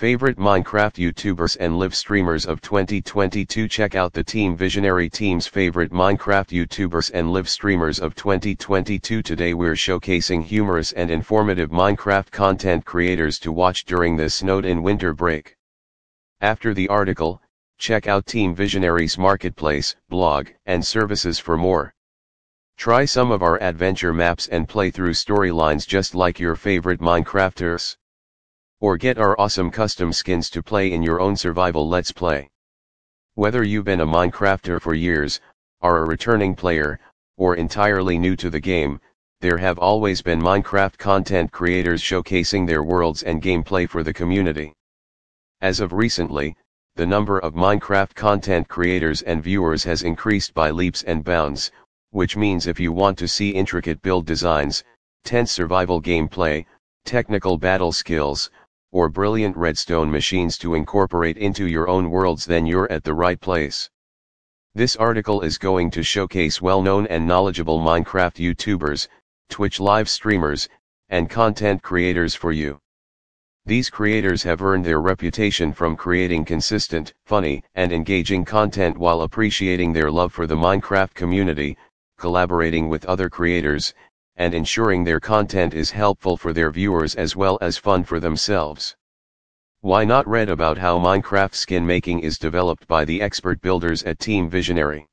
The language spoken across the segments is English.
Favorite Minecraft YouTubers and live streamers of 2022 Check out the Team Visionary Team's favorite Minecraft YouTubers and live streamers of 2022 Today we're showcasing humorous and informative Minecraft content creators to watch during this snowed in winter break. After the article, check out Team Visionary's marketplace, blog, and services for more. Try some of our adventure maps and play through storylines just like your favorite Minecrafters. Or get our awesome custom skins to play in your own survival let's play. Whether you've been a Minecrafter for years, are a returning player, or entirely new to the game, there have always been Minecraft content creators showcasing their worlds and gameplay for the community. As of recently, the number of Minecraft content creators and viewers has increased by leaps and bounds, which means if you want to see intricate build designs, tense survival gameplay, technical battle skills, or brilliant redstone machines to incorporate into your own worlds then you're at the right place. This article is going to showcase well-known and knowledgeable Minecraft YouTubers, Twitch live streamers, and content creators for you. These creators have earned their reputation from creating consistent, funny, and engaging content while appreciating their love for the Minecraft community, collaborating with other creators, and ensuring their content is helpful for their viewers as well as fun for themselves. Why not read about how Minecraft skin making is developed by the expert builders at Team Visionary?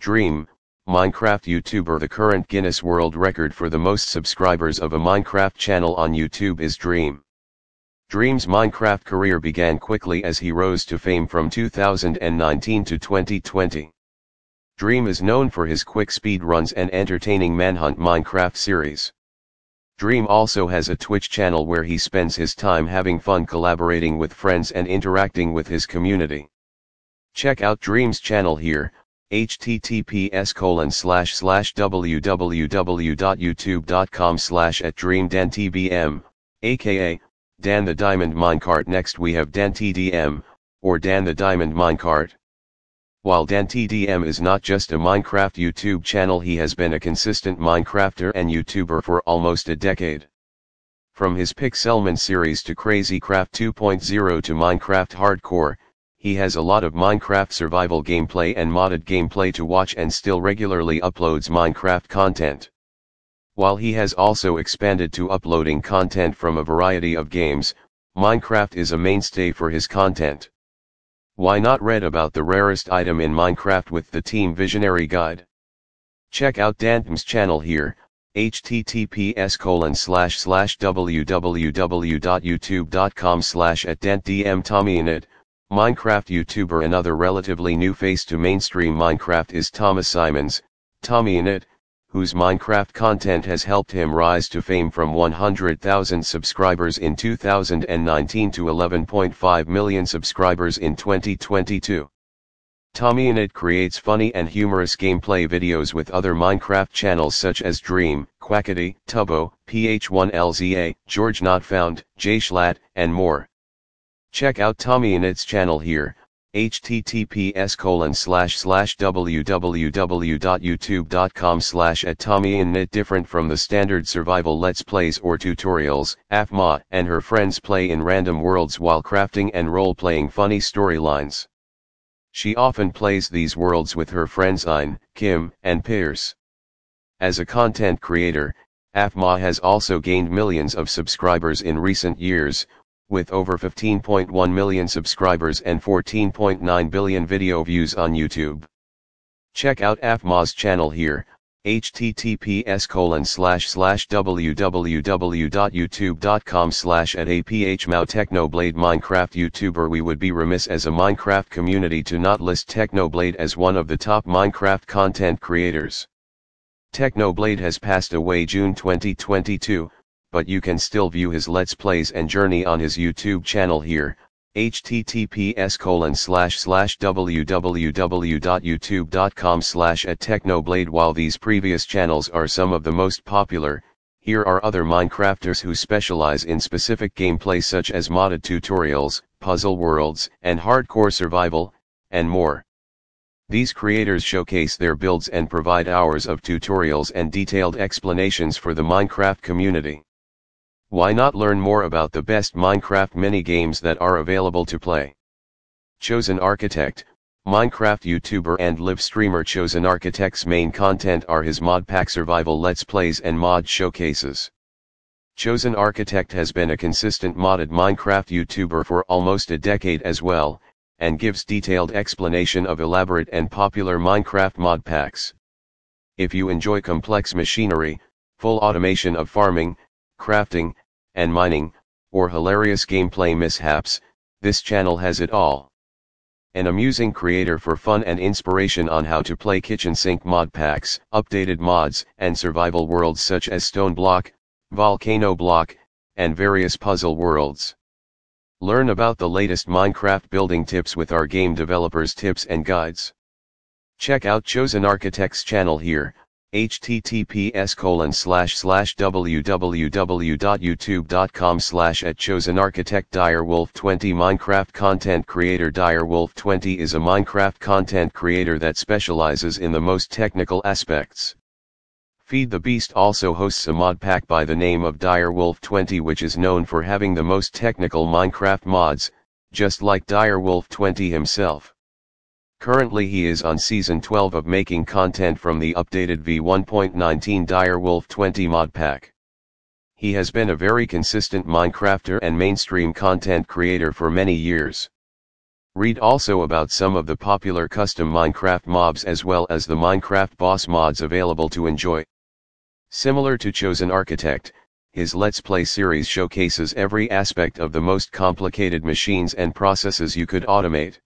Dream, Minecraft YouTuber The current Guinness World Record for the most subscribers of a Minecraft channel on YouTube is Dream. Dream's Minecraft career began quickly as he rose to fame from 2019 to 2020. Dream is known for his quick speed runs and entertaining Manhunt Minecraft series. Dream also has a Twitch channel where he spends his time having fun collaborating with friends and interacting with his community. Check out Dream's channel here, https colon slash slash www.youtube.com slash at dreamdantbm, aka, Dan the Diamond Minecart next we have Dan TDM, or Dan the Diamond Minecart. While DanTDM is not just a Minecraft YouTube channel he has been a consistent Minecrafter and YouTuber for almost a decade. From his Pixelmon series to Crazy Craft 2.0 to Minecraft Hardcore, he has a lot of Minecraft survival gameplay and modded gameplay to watch and still regularly uploads Minecraft content. While he has also expanded to uploading content from a variety of games, Minecraft is a mainstay for his content. Why not read about the rarest item in Minecraft with the Team Visionary Guide? Check out DanTDM's channel here, https colon slash slash www.youtube.com slash at dantdm TommyInnit, Minecraft YouTuber Another relatively new face to mainstream Minecraft is Thomas Simons, TommyInnit, whose Minecraft content has helped him rise to fame from 100,000 subscribers in 2019 to 11.5 million subscribers in 2022. TommyInnit creates funny and humorous gameplay videos with other Minecraft channels such as Dream, Quackity, Tubbo, PH1LZA, George Not Found, Jay Schlatt, and more. Check out TommyInnit's channel here, https colon slash slash www.youtube.com slash at TommyInnit different from the standard survival let's plays or tutorials, Aphmau and her friends play in random worlds while crafting and role-playing funny storylines. She often plays these worlds with her friends Ein, Kim, and Pierce. As a content creator, Aphmau has also gained millions of subscribers in recent years, with over 15.1 million subscribers and 14.9 billion video views on YouTube. Check out Aphmau's channel here, https colon slash slash www.youtube.com slash at aphmau technoblade minecraft youtuber we would be remiss as a minecraft community to not list technoblade as one of the top minecraft content creators technoblade has passed away june 2022 but you can still view his let's plays and journey on his YouTube channel here, https colon slash slash www.youtube.com slash at technoblade while these previous channels are some of the most popular, here are other Minecrafters who specialize in specific gameplay such as modded tutorials, puzzle worlds, and hardcore survival, and more. These creators showcase their builds and provide hours of tutorials and detailed explanations for the Minecraft community. Why not learn more about the best Minecraft mini-games that are available to play? Chosen Architect, Minecraft YouTuber and live streamer Chosen Architect's main content are his mod pack survival let's plays and mod showcases. Chosen Architect has been a consistent modded Minecraft YouTuber for almost a decade as well, and gives detailed explanation of elaborate and popular Minecraft mod packs. If you enjoy complex machinery, full automation of farming, crafting, and mining, or hilarious gameplay mishaps, this channel has it all. An amusing creator for fun and inspiration on how to play kitchen sink mod packs, updated mods, and survival worlds such as Stone Block, Volcano Block, and various puzzle worlds. Learn about the latest Minecraft building tips with our game developers tips and guides. Check out Chosen Architects channel here, https colon slash slash www.youtube.com slash at chosen architect direwolf 20 minecraft content creator direwolf 20 is a minecraft content creator that specializes in the most technical aspects. Feed the beast also hosts a mod pack by the name of direwolf 20 which is known for having the most technical minecraft mods just like direwolf 20 himself Currently he is on season 12 of making content from the updated v1.19 Direwolf 20 mod pack. He has been a very consistent Minecrafter and mainstream content creator for many years. Read also about some of the popular custom Minecraft mobs as well as the Minecraft boss mods available to enjoy. Similar to Chosen Architect, his Let's Play series showcases every aspect of the most complicated machines and processes you could automate.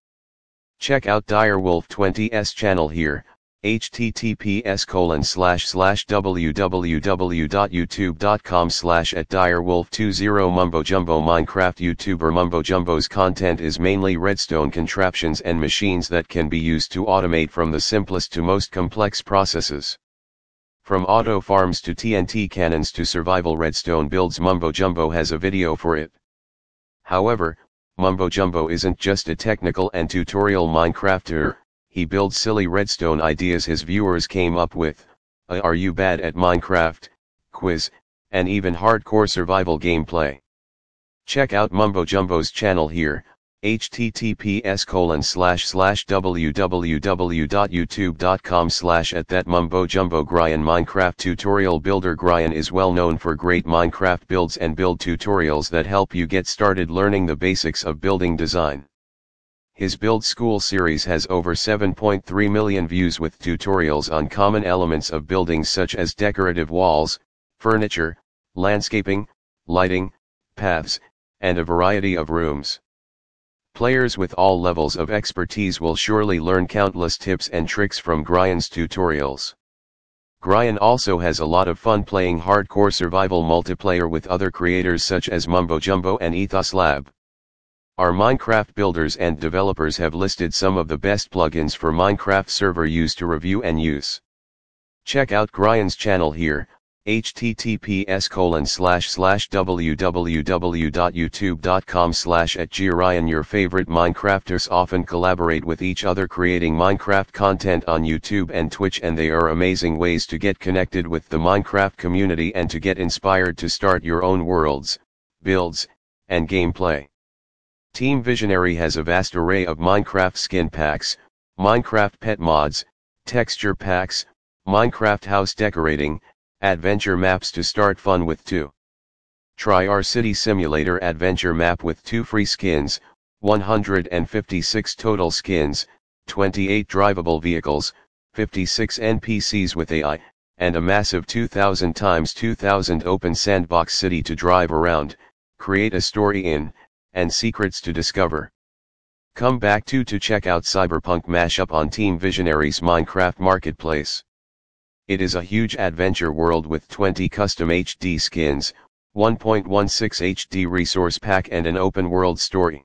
Check out Direwolf 20's channel here, https colon slash slash www.youtube.com slash at direwolf20 mumbo jumbo minecraft youtuber mumbo jumbo's content is mainly redstone contraptions and machines that can be used to automate from the simplest to most complex processes. From auto farms to tnt cannons to survival redstone builds mumbo jumbo has a video for it. However Mumbo Jumbo isn't just a technical and tutorial Minecrafter, he builds silly redstone ideas his viewers came up with, a Are You Bad at Minecraft? quiz, and even hardcore survival gameplay. Check out Mumbo Jumbo's channel here, https colon slash slash www.youtube.com slash at that mumbo jumbo Minecraft tutorial builder Grian is well known for great Minecraft builds and build tutorials that help you get started learning the basics of building design. His Build School series has over 7.3 million views with tutorials on common elements of buildings such as decorative walls, furniture, landscaping, lighting, paths, and a variety of rooms. Players with all levels of expertise will surely learn countless tips and tricks from Grian's tutorials. Grian also has a lot of fun playing hardcore survival multiplayer with other creators such as Mumbo Jumbo and Ethos Lab. Our Minecraft builders and developers have listed some of the best plugins for Minecraft server use to review and use. Check out Grian's channel here, https colon slash slash www.youtube.com slash at Grian Your favorite Minecrafters often collaborate with each other creating Minecraft content on YouTube and Twitch and they are amazing ways to get connected with the Minecraft community and to get inspired to start your own worlds, builds, and gameplay. Team Visionary has a vast array of Minecraft skin packs, Minecraft pet mods, texture packs, Minecraft house decorating, Adventure maps to start fun with 2. Try our City Simulator adventure map with 2 free skins, 156 total skins, 28 drivable vehicles, 56 NPCs with AI, and a massive 2000 times 2000 open sandbox city to drive around, create a story in, and secrets to discover. Come back too to check out Cyberpunk mashup on Team Visionary's Minecraft Marketplace. It is a huge adventure world with 20 custom HD skins, 1.16 HD resource pack and an open world story.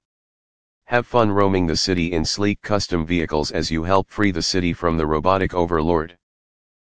Have fun roaming the city in sleek custom vehicles as you help free the city from the robotic overlord.